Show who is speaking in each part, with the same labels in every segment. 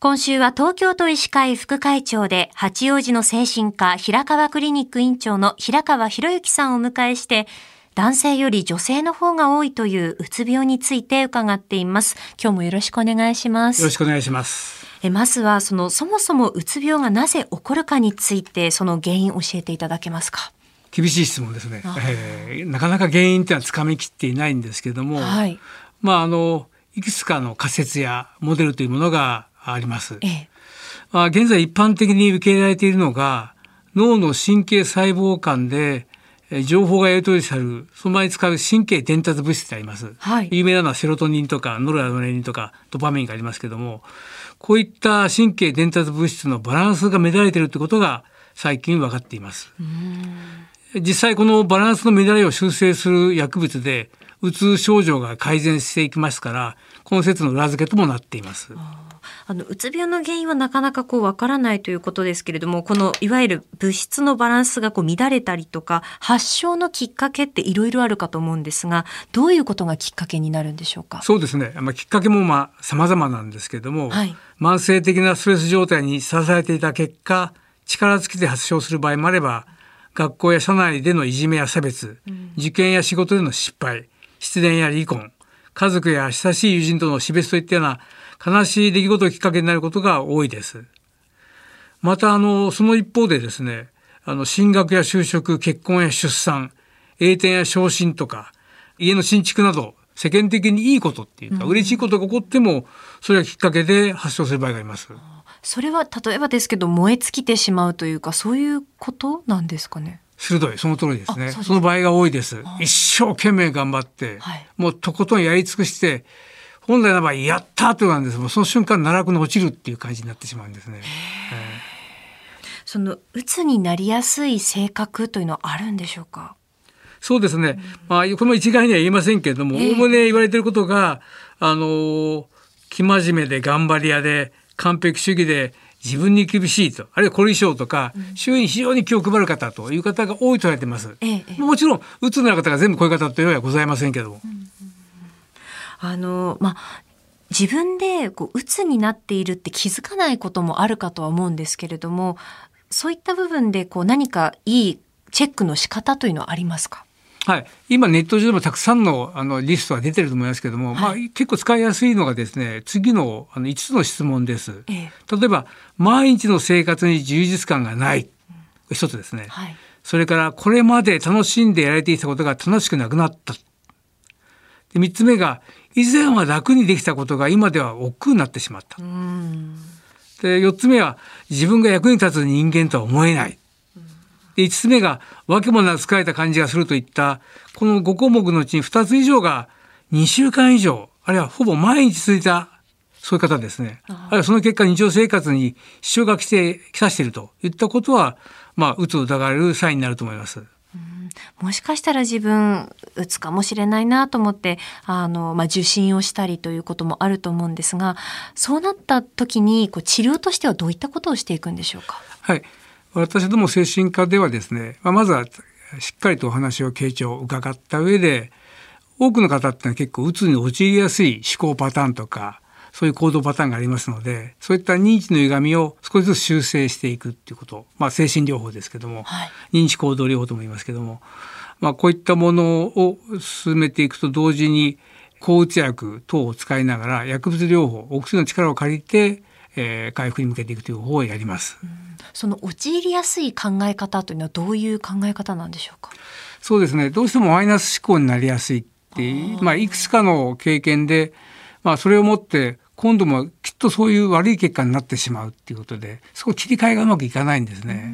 Speaker 1: 今週は東京都医師会副会長で八王子の精神科平川クリニック院長の平川博之さんをお迎えして男性より女性の方が多いといううつ病について伺っています。今日もよろしくお願いします。
Speaker 2: よろしくお願いします。
Speaker 1: えまずはそのそもそもうつ病がなぜ起こるかについてその原因教えていただけますか？
Speaker 2: 厳しい質問ですね。えー、なかなか原因ってのはつかみきっていないんですけども、はい、まああのいくつかの仮説やモデルというものがあります。ええ、まあ、現在一般的に受け入れられているのが脳の神経細胞間で情報がやり取りされるその場に使う神経伝達物質であります、はい、有名なのはセロトニンとかノルアドレナリンとかドパミンがありますけどもこういった神経伝達物質のバランスが乱れているということが最近分かっています。実際このバランスの乱れを修正する薬物でうつ症状が改善していきますからこの説の裏付けともなっています。
Speaker 1: あのうつ病の原因はなかなかこうわからないということですけれどもこのいわゆる物質のバランスがこう乱れたりとか発症のきっかけっていろいろあるかと思うんですがどういうことがきっかけになるんでしょうか？
Speaker 2: そうですね、まあ、きっかけもまあ様々なんですけれども、はい、慢性的なストレス状態にさらされていた結果力尽きて発症する場合もあれば学校や社内でのいじめや差別、うん、受験や仕事での失敗失恋や離婚家族や親しい友人との死別といったような悲しい出来事をきっかけになることが多いです。また、あの、その一方でですね、あの、進学や就職、結婚や出産、栄転や昇進とか、家の新築など、世間的にいいことっていうか、うん、嬉しいことが起こっても、それがきっかけで発症する場合があります。
Speaker 1: それは例えばですけど燃え尽きてしまうというかそういうことなんですかね？
Speaker 2: 鋭い。その通りですね。その場合が多いです。一生懸命頑張って、はい、もうとことんやり尽くして本来の場合やったとなんですもその瞬間奈落に落ちるっていう感じになってしまうんですね。
Speaker 1: その鬱になりやすい性格というのはあるんでしょうか？
Speaker 2: そうですね。うん、まあこの一概には言えませんけれども、おおむね言われていることがあの生真面目で頑張り屋で完璧主義で自分に厳しいとあるいは凝り性とか、うん、周囲に非常に気を配る方という方が多いと言われています。ええ、もちろん鬱の方が全部こういう方というのはございませんけども。うん
Speaker 1: あの、まあ、自分でこう鬱になっているって気づかないこともあるかとは思うんですけれどもそういった部分でこう何かいいチェックの仕方というのはありますか？
Speaker 2: はい、今ネット上でもたくさんのあのリストが出てると思いますけども、はい、まあ、結構使いやすいのがですね次のあの5つの質問です、ええ、例えば毎日の生活に充実感がない、うん、一つですね、はい、それからこれまで楽しんでやられていたことが楽しくなくなったで3つ目が以前は楽にできたことが今では億劫になってしまった。で4つ目は自分が役に立つ人間とは思えない。で5つ目が訳もなく疲れた感じがするといったこの5項目のうちに2つ以上が2週間以上あるいはほぼ毎日続いたそういう方ですね。あるいはその結果日常生活に支障が来てきさしているといったことはまあうつを疑われるサインになると思います。
Speaker 1: もしかしたら自分打つかもしれないなと思ってあの、まあ、受診をしたりということもあると思うんですがそうなった時にこう治療としてはどういったことをしていくんでしょうか？
Speaker 2: はい私ども精神科ではですね、まあ、まずはしっかりとお話を傾聴を伺った上で多くの方ってのは結構うつに陥りやすい思考パターンとかそういう行動パターンがありますのでそういった認知の歪みを少しずつ修正していくっていうこと、まあ、精神療法ですけども、はい、認知行動療法とも言いますけども、まあ、こういったものを進めていくと同時に抗うつ薬等を使いながら薬物療法お薬の力を借りて、えー、回復に向けていくという方法をやります。
Speaker 1: その陥りやすい考え方というのはどういう考え方なんでしょうか？
Speaker 2: そうですね。どうしてもマイナス思考になりやすいってまあいくつかの経験で、まあそれをもって今度もきっとそういう悪い結果になってしまうっていうことでそこ切り替えがうまくいかないんですね。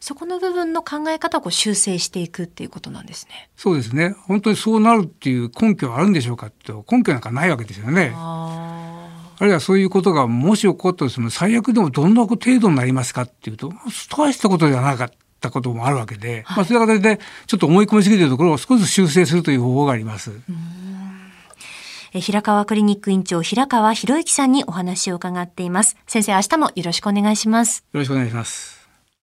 Speaker 1: そこの部分の考え方を修正していくっていうことなんですね。
Speaker 2: そうですね。本当にそうなるっていう根拠はあるんでしょうかって根拠なんかないわけですよね。あるいはそういうことがもし起こったとしても最悪でもどんな程度になりますかっていうと大したことじゃなかったこともあるわけで、はい、まあそういう形でちょっと思い込みすぎているところを少し修正するという方法があります。
Speaker 1: 平川クリニック院長平川博之さんにお話を伺っています。先生、明日もよろしくお願いします。
Speaker 2: よろしくお願いします。